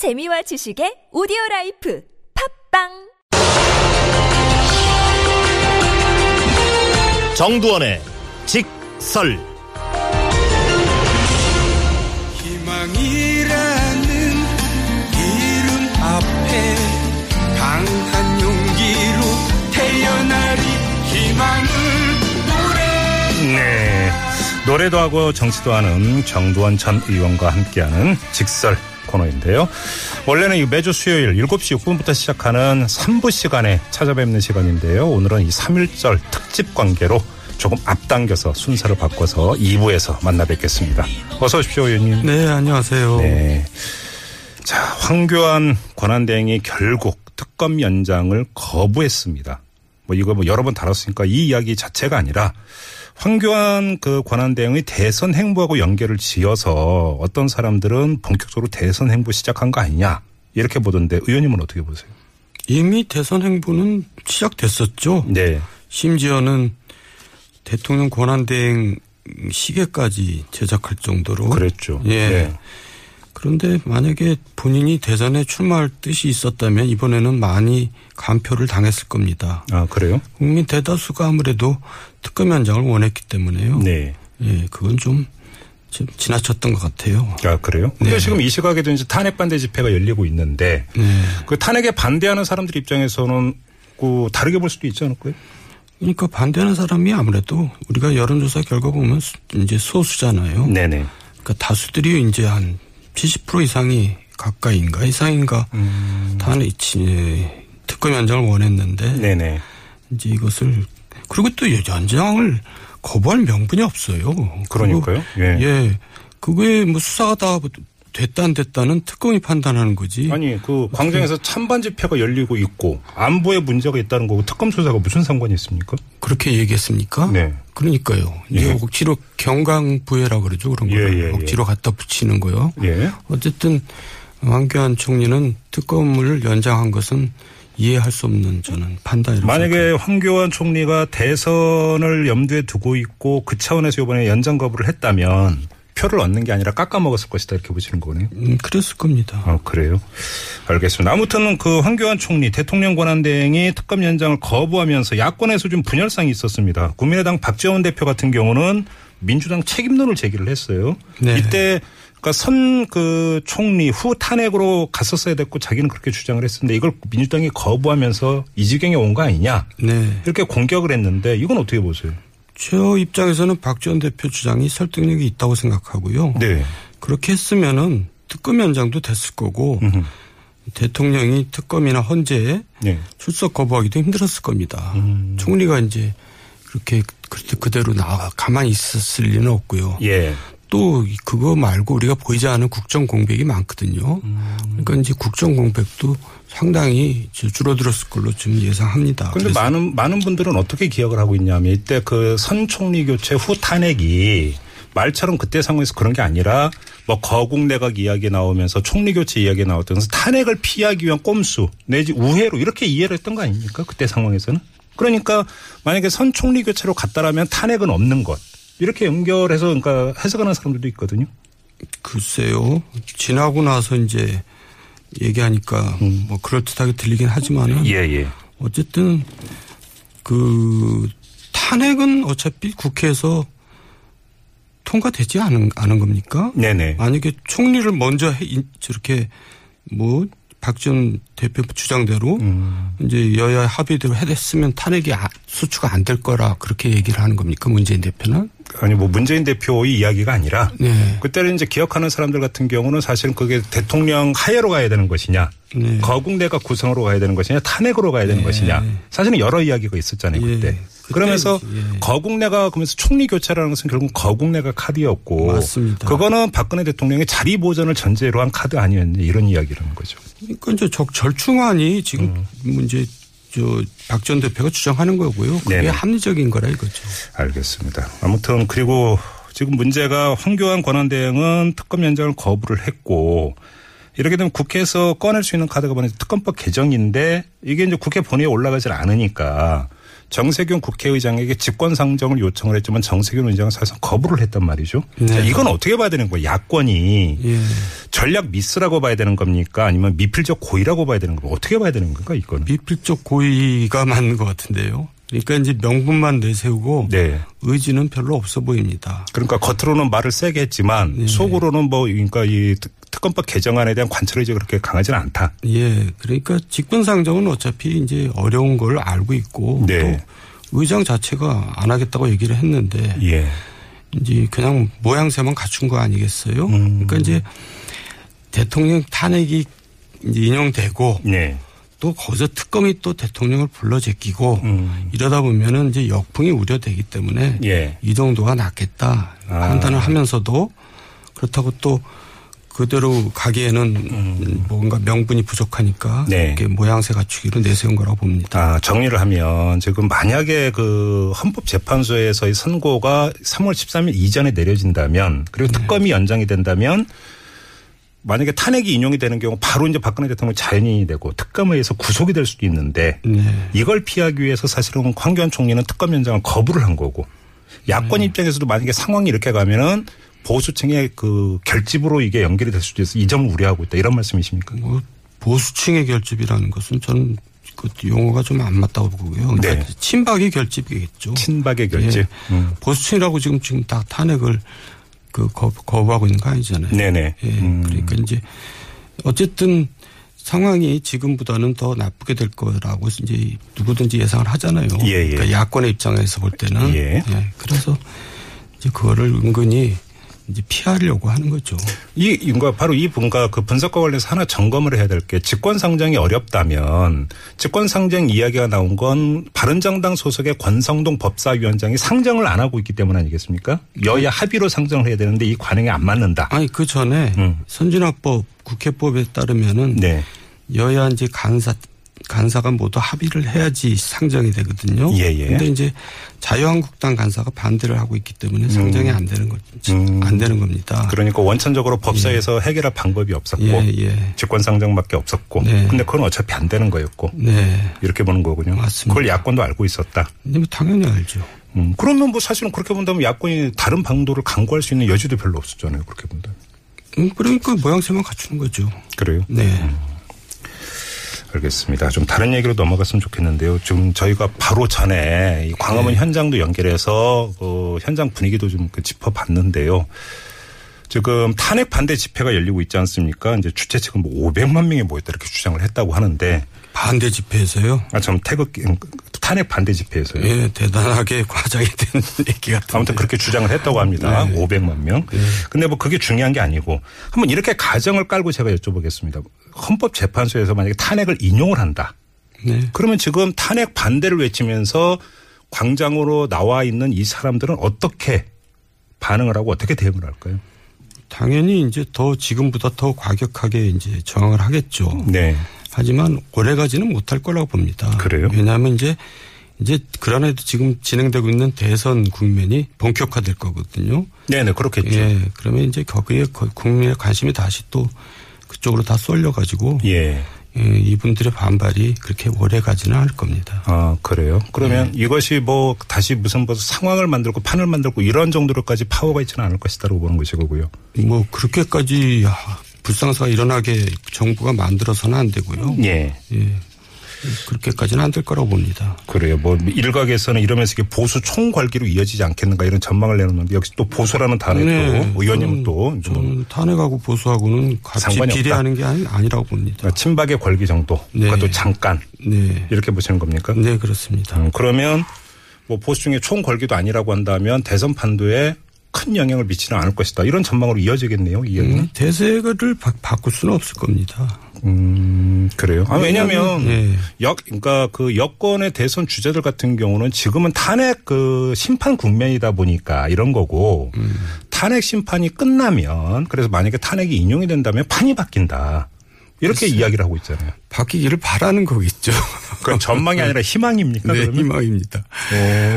재미와 지식의 오디오 라이프 팟빵! 정두언의 직설. 희망이라는 이름 앞에 강한 용기로 태어나리 희망을 노래. 네. 노래도 하고 정치도 하는 정두언 전 의원과 함께하는 직설 코너인데요. 원래는 이 매주 수요일 7시 6분부터 시작하는 3부 시간에 찾아뵙는 시간인데요. 오늘은 이 3.1절 특집 관계로 조금 앞당겨서 순서를 바꿔서 2부에서 만나 뵙겠습니다. 어서 오십시오, 의원님. 네 안녕하세요 네. 자, 황교안 권한대행이 결국 특검 연장을 거부했습니다. 뭐 이거 뭐 여러 번 다뤘으니까 이 이야기 자체가 아니라 황교안 그 권한대행의 대선 행보하고 연결을 지어서 어떤 사람들은 본격적으로 대선 행보 시작한 거 아니냐 이렇게 보던데 의원님은 어떻게 보세요? 이미 대선 행보는 시작됐었죠 네. 심지어는 대통령 권한 대행 시계까지 제작할 정도로 그랬죠. 예. 네. 그런데 만약에 본인이 대선에 출마할 뜻이 있었다면 이번에는 많이 간표를 당했을 겁니다. 아, 그래요? 국민 대다수가 아무래도 특검 현장을 원했기 때문에요. 네. 예, 그건 좀, 좀 지나쳤던 것 같아요. 아, 그래요? 근데 네. 지금 이 시각에도 이제 탄핵 반대 집회가 열리고 있는데 네. 그 탄핵에 반대하는 사람들 입장에서는 그 다르게 볼 수도 있지 않을까요? 그러니까 반대하는 사람이 아무래도 우리가 여론조사 결과 보면 수- 이제 소수잖아요. 네네. 그러니까 다수들이 이제 한 70% 이상이 가까이인가 이상인가 음. 탄핵 치- 특검 현장을 원했는데 네네. 이제 이것을 그리고 또 연장을 거부할 명분이 없어요. 그러니까요. 그거- 예. 예. 그거에 뭐 수사가 다 됐다 안 됐다는 특검이 판단하는 거지. 아니 그 광장에서 찬반 집회가 열리고 있고 안보에 문제가 있다는 거고 특검 수사가 무슨 상관이 있습니까? 그렇게 얘기했습니까? 네. 그러니까요. 이게 예. 억지로 경강부회라 그러죠. 그런 예, 거. 예, 예. 억지로 갖다 붙이는 거요. 예. 어쨌든 황교안 총리는 특검을 연장한 것은 이해할 수 없는 저는 판단이라고 만약에 황교안 총리가 대선을 염두에 두고 있고 그 차원에서 이번에 연장 거부를 했다면 표를 얻는 게 아니라 깎아먹었을 것이다 이렇게 보시는 거네요. 음, 그랬을 겁니다. 아, 그래요? 알겠습니다. 아무튼 그 황교안 총리 대통령 권한대행이 특검 연장을 거부하면서 야권에서 좀 분열상이 있었습니다. 국민의당 박지원 대표 같은 경우는 민주당 책임론을 제기를 했어요. 네. 이때 그러니까 선 그 총리 후 탄핵으로 갔었어야 됐고 자기는 그렇게 주장을 했었는데 이걸 민주당이 거부하면서 이 지경에 온 거 아니냐 네. 이렇게 공격을 했는데 이건 어떻게 보세요? 저 입장에서는 박지원 대표 주장이 설득력이 있다고 생각하고요. 네. 그렇게 했으면은 특검 연장도 됐을 거고 음흠. 대통령이 특검이나 헌재에 네. 출석 거부하기도 힘들었을 겁니다. 음. 총리가 이제 그렇게 그- 그대로 나와 가만히 있었을 리는 없고요. 예. 또 그거 말고 우리가 보이지 않은 국정 공백이 많거든요. 음. 그러니까 이제 국정 공백도 상당히 저 줄어들었을 걸로 좀 예상합니다. 그래서 많은 많은 분들은 어떻게 기억을 하고 있냐면 이때 그 선 총리 교체 후 탄핵이 말처럼 그때 상황에서 그런 게 아니라 뭐 거국 내각 이야기 나오면서 총리 교체 이야기 나왔다면서 탄핵을 피하기 위한 꼼수 내지 우회로 이렇게 이해를 했던 거 아닙니까? 그때 상황에서는. 그러니까 만약에 선 총리 교체로 갔다라면 탄핵은 없는 것. 이렇게 연결해서 그러니까 해석하는 사람들도 있거든요. 글쎄요. 지나고 나서 이제 얘기하니까 뭐 그럴듯하게 들리긴 하지만은 음. 예, 예. 어쨌든 그 탄핵은 어차피 국회에서 통과되지 않은, 않은 겁니까? 네네. 만약에 총리를 먼저 해, 인- 저렇게 뭐 박지원 대표 주장대로 음. 이제 여야 합의대로 했으면 탄핵이 아- 수추가 안 될 거라 그렇게 얘기를 하는 겁니까 문재인 대표는? 아니 뭐 문재인 대표의 이야기가 아니라 네. 그때는 이제 기억하는 사람들 같은 경우는 사실은 그게 대통령 하에로 가야 되는 것이냐, 네. 거국내가 구성으로 가야 되는 것이냐, 탄핵으로 가야 되는 네. 것이냐. 사실은 여러 이야기가 있었잖아요 예. 그때. 그때 그러면서 예. 거국내가 그러면서 총리 교체라는 것은 결국 거국내가 카드였고, 맞습니다. 그거는 박근혜 대통령의 자리 보전을 전제로 한 카드 아니었냐 이런 이야기라는 거죠. 그러니까 이제 적 절충안이 지금 음. 뭐 이제 저 박 전 대표가 주장하는 거고요. 그게 네네. 합리적인 거라 이거죠. 알겠습니다. 아무튼 그리고 지금 문제가 황교안 권한대행은 특검 연장을 거부를 했고 이렇게 되면 국회에서 꺼낼 수 있는 카드가 뭐냐 특검법 개정인데 이게 이제 국회 본회의에 올라가질 않으니까 정세균 국회의장에게 직권 상정을 요청을 했지만 정세균 의장은 사실상 거부를 했단 말이죠. 네. 자, 이건 어떻게 봐야 되는 거예요? 야권이 예. 전략 미스라고 봐야 되는 겁니까? 아니면 미필적 고의라고 봐야 되는 겁니까? 어떻게 봐야 되는 건가 이건? 미필적 고의가 맞는 것 같은데요. 그러니까 이제 명분만 내세우고 네. 의지는 별로 없어 보입니다. 그러니까 겉으로는 말을 세게 했지만 네. 속으로는 뭐 그러니까 이 특- 특검법 개정안에 대한 관철 의지 그렇게 강하지는 않다. 예. 그러니까 직권상정은 어차피 이제 어려운 걸 알고 있고 네. 또 의장 자체가 안 하겠다고 얘기를 했는데 예. 이제 그냥 모양새만 갖춘 거 아니겠어요? 음. 그러니까 이제 대통령 탄핵이 인용되고 네. 또 거기서 특검이 또 대통령을 불러 제끼고 음. 이러다 보면은 이제 역풍이 우려되기 때문에 예. 이 정도가 낫겠다 아. 판단을 하면서도 그렇다고 또 그대로 가기에는 뭔가 명분이 부족하니까 음. 네. 이렇게 모양새 갖추기로 내세운 거라고 봅니다. 아, 정리를 하면 지금 만약에 그 헌법재판소에서의 선고가 3월 13일 이전에 내려진다면 그리고 특검이 연장이 된다면 만약에 탄핵이 인용이 되는 경우 바로 이제 박근혜 대통령이 자연인이 되고 특검에 의해서 구속이 될 수도 있는데 네. 이걸 피하기 위해서 사실은 황교안 총리는 특검 연장을 거부를 한 거고 야권 입장에서도 만약에 상황이 이렇게 가면은 보수층의 그 결집으로 이게 연결이 될 수도 있어 이 점을 우려하고 있다 이런 말씀이십니까? 뭐 보수층의 결집이라는 것은 저는 그 용어가 좀 안 맞다고 보고요. 그러니까 네. 친박의 결집이겠죠. 친박의 결집. 예. 음. 보수층이라고 지금 지금 다 탄핵을 그 거부, 거부하고 있는 거 아니잖아요. 네네. 예. 음. 그러니까 이제 어쨌든 상황이 지금보다는 더 나쁘게 될 거라고 이제 누구든지 예상을 하잖아요. 예, 예. 그러니까 야권의 입장에서 볼 때는 예. 그래서 이제 그거를 은근히 이제 피하려고 하는 거죠. 이, 이거 바로 이 분과 그 분석과 관련해서 하나 점검을 해야 될 게 직권 상정이 어렵다면 직권 상정 이야기가 나온 건 바른정당 소속의 권성동 법사위원장이 상정을 안 하고 있기 때문 아니겠습니까? 여야 합의로 상정을 해야 되는데 이 관행이 안 맞는다. 아니 그 전에 음. 선진화법 국회법에 따르면은 네. 여야 이제 간사 간사가 모두 합의를 해야지 상정이 되거든요. 예, 예. 근데 이제 자유한국당 간사가 반대를 하고 있기 때문에 상정이 안 되는 거, 음. 안 되는 겁니다. 그러니까 원천적으로 법사에서 해결할 방법이 없었고 예, 예. 직권 상정밖에 없었고 네. 근데 그건 어차피 안 되는 거였고 네. 이렇게 보는 거군요. 맞습니다. 그걸 야권도 알고 있었다. 근데 뭐 당연히 알죠. 음, 그러면 뭐 사실은 그렇게 본다면 야권이 다른 방도를 강구할 수 있는 여지도 별로 없었잖아요. 그렇게 본다면. 음, 그러니까 모양새만 갖추는 거죠. 그래요? 네. 알겠습니다. 좀 다른 얘기로 넘어갔으면 좋겠는데요. 지금 저희가 바로 전에 이 광화문 현장도 연결해서 그 현장 분위기도 좀 그 짚어봤는데요. 지금 탄핵 반대 집회가 열리고 있지 않습니까? 이제 주최 측은 뭐 500만 명이 모였다 이렇게 주장을 했다고 하는데 반대 집회에서요. 아, 좀 태극 탄핵 반대 집회에서요. 예, 대단하게 과장이 되는 얘기 같은데. 아무튼 그렇게 주장을 했다고 합니다. 네. 500만 명. 근데 뭐 그게 중요한 게 아니고 한번 이렇게 가정을 깔고 제가 여쭤보겠습니다. 헌법재판소에서 만약에 탄핵을 인용을 한다. 네. 그러면 지금 탄핵 반대를 외치면서 광장으로 나와 있는 이 사람들은 어떻게 반응을 하고 어떻게 대응을 할까요? 당연히 이제 더 지금보다 더 과격하게 이제 저항을 하겠죠. 네. 하지만 오래 가지는 못할 거라고 봅니다. 그래요? 왜냐하면 이제 이제 그러나도 지금 진행되고 있는 대선 국면이 본격화될 거거든요. 네네, 그렇겠죠. 예, 그러면 이제 거기에 거- 국민의 관심이 다시 또 그쪽으로 다 쏠려 가지고 예. 예, 이분들의 반발이 그렇게 오래 가지는 않을 겁니다. 아, 그래요? 그러면 네. 이것이 뭐 다시 무슨 뭐 상황을 만들고 판을 만들고 이런 정도로까지 파워가 있지는 않을 것이다라고 보는 것이고요. 뭐 그렇게까지 아, 불상사가 일어나게 정부가 만들어서는 안 되고요. 예. 예. 그렇게까지는 안 될 거라고 봅니다. 그래요. 뭐 일각에서는 이러면서 이게 보수 총괄기로 이어지지 않겠는가 이런 전망을 내놓는데 역시 또 보수라는 단어에 네. 또 의원님은 저는- 또뭐 저는 탄핵하고 보수하고는 같이 비례하는 게 아니, 아니 라고 봅니다. 그러니까 친박의 궐기 정도, 네. 그것도 잠깐 네. 이렇게 보시는 겁니까? 네, 그렇습니다. 음, 그러면 뭐 보수 중에 총궐기도 아니라고 한다면 대선 판도에 큰 영향을 미치는 않을 것이다. 이런 전망으로 이어지겠네요. 이. 음, 대세를 바, 바꿀 수는 없을 겁니다. 음, 그래요. 아, 왜냐하면 네. 역, 그러니까 그 여권의 대선 주자들 같은 경우는 지금은 탄핵 그 심판 국면이다 보니까 이런 거고 음. 탄핵 심판이 끝나면 그래서 만약에 탄핵이 인용이 된다면 판이 바뀐다. 이렇게 이야기를 하고 있잖아요. 바뀌기를 바라는 거겠죠. 그건 전망이 아니라 희망입니까? 네, 그러면? 희망입니다.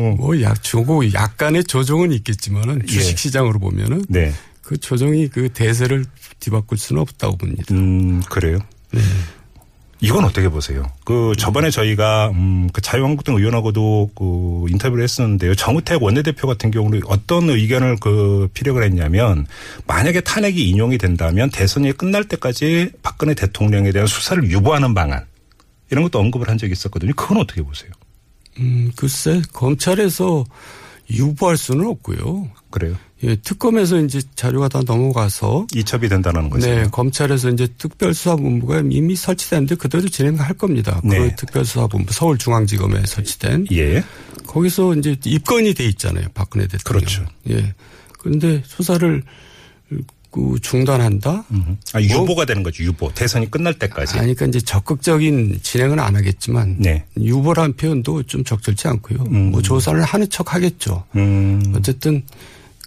오. 뭐, 약, 주고 약간의 조정은 있겠지만은 예. 주식 시장으로 보면은 네. 그 조정이 그 대세를 뒤바꿀 수는 없다고 봅니다. 음, 그래요. 네. 이건 어떻게 보세요? 그 저번에 저희가 음그 자유한국당 의원하고도 그 인터뷰를 했었는데요. 정우택 원내대표 같은 경우는 어떤 의견을 그 피력을 했냐면 만약에 탄핵이 인용이 된다면 대선이 끝날 때까지 박근혜 대통령에 대한 수사를 유보하는 방안 이런 것도 언급을 한 적이 있었거든요. 그건 어떻게 보세요? 음, 글쎄 검찰에서 유보할 수는 없고요. 그래요? 예, 특검에서 이제 자료가 다 넘어가서 이첩이 된다는 거죠. 네, 검찰에서 이제 특별수사본부가 이미 설치됐는데 그대로 진행할 겁니다. 네. 그 특별수사본부 서울중앙지검에 설치된 예. 거기서 이제 입건이 돼 있잖아요. 박근혜 대통령. 그렇죠. 예. 그런데 수사를 그 중단한다? 아, 유보가 되는 거죠. 유보. 대선이 끝날 때까지. 아니, 그러니까 이제 적극적인 진행은 안 하겠지만 네. 유보란 표현도 좀 적절치 않고요. 뭐 조사를 하는 척 하겠죠. 음. 어쨌든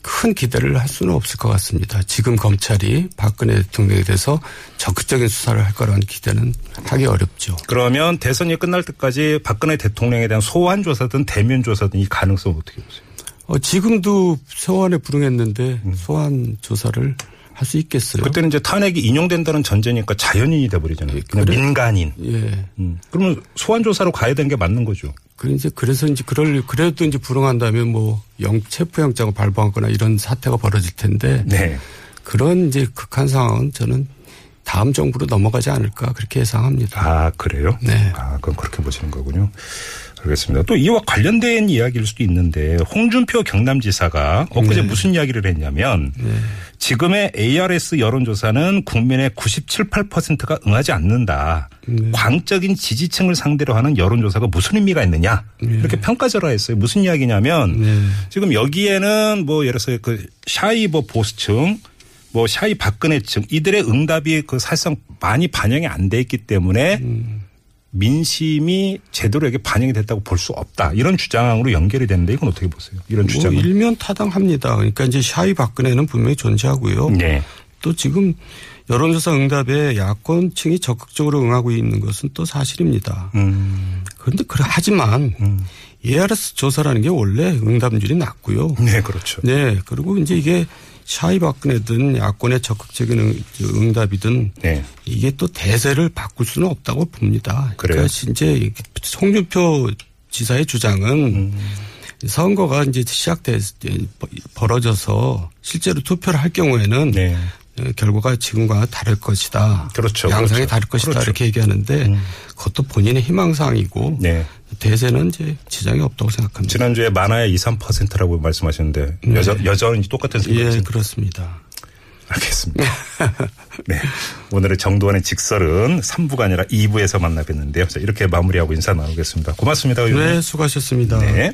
큰 기대를 할 수는 없을 것 같습니다. 지금 검찰이 박근혜 대통령에 대해서 적극적인 수사를 할 거라는 기대는 하기 어렵죠. 그러면 대선이 끝날 때까지 박근혜 대통령에 대한 소환 조사든 대면 조사든 이 가능성 어떻게 보세요? 어, 지금도 소환에 불응했는데 소환 조사를 할 수 있겠어요? 그때는 이제 탄핵이 인용된다는 전제니까 자연인이 돼버리잖아요. 그냥 그래. 민간인. 예. 음. 그러면 소환 조사로 가야 되는 게 맞는 거죠. 그 이제 그래서 이제 그럴 그래도 이제 불응한다면 뭐 영 체포 영장을 발부하거나 이런 사태가 벌어질 텐데 네. 그런 이제 극한 상황은 저는 다음 정부로 넘어가지 않을까 그렇게 예상합니다. 아 그래요? 네. 아 그럼 그렇게 보시는 거군요. 알겠습니다. 또 이와 관련된 이야기일 수도 있는데 홍준표 경남지사가 엊그제 무슨 이야기를 했냐면 지금의 ARS 여론조사는 국민의 97, 8%가 응하지 않는다. 광적인 지지층을 상대로 하는 여론조사가 무슨 의미가 있느냐 이렇게 평가절하했어요. 무슨 이야기냐면 네. 지금 여기에는 뭐 예를 들어서 그 샤이 뭐 보수층 뭐 샤이 박근혜층 이들의 응답이 그 사실상 많이 반영이 안 돼 있기 때문에 민심이 제대로 이게 반영이 됐다고 볼 수 없다. 이런 주장으로 연결이 되는데 이건 어떻게 보세요? 이런 뭐 주장은. 일면 타당합니다. 그러니까 이제 샤이 박근혜는 분명히 존재하고요. 네. 또 지금 여론조사 응답에 야권층이 적극적으로 응하고 있는 것은 또 사실입니다. 음. 그런데 그래 하지만 ARS 조사라는 게 원래 응답률이 낮고요. 네, 그렇죠. 네. 그리고 이제 이게 샤이 박근혜든 야권의 적극적인 응- 응답이든 네. 이게 또 대세를 바꿀 수는 없다고 봅니다. 그래요? 그러니까 이제 홍준표 지사의 주장은 음. 선거가 이제 시작돼 벌어져서 실제로 투표를 할 경우에는 네. 어, 결과가 지금과 다를 것이다. 그렇죠. 양상이 그렇죠. 다를 것이다. 그렇죠. 이렇게 얘기하는데 그것도 본인의 희망사항이고 네. 대세는 이제 지장이 없다고 생각합니다. 지난주에 많아야 2, 3%라고 말씀하셨는데 여전, 여전히 똑같은 예, 생각이죠. 그렇습니다. 알겠습니다. 네. 오늘의 정두환의 직설은 3부가 아니라 2부에서 만나 뵀는데요. 자, 이렇게 마무리하고 인사 나누겠습니다. 고맙습니다. 의원님. 네, 수고하셨습니다. 네.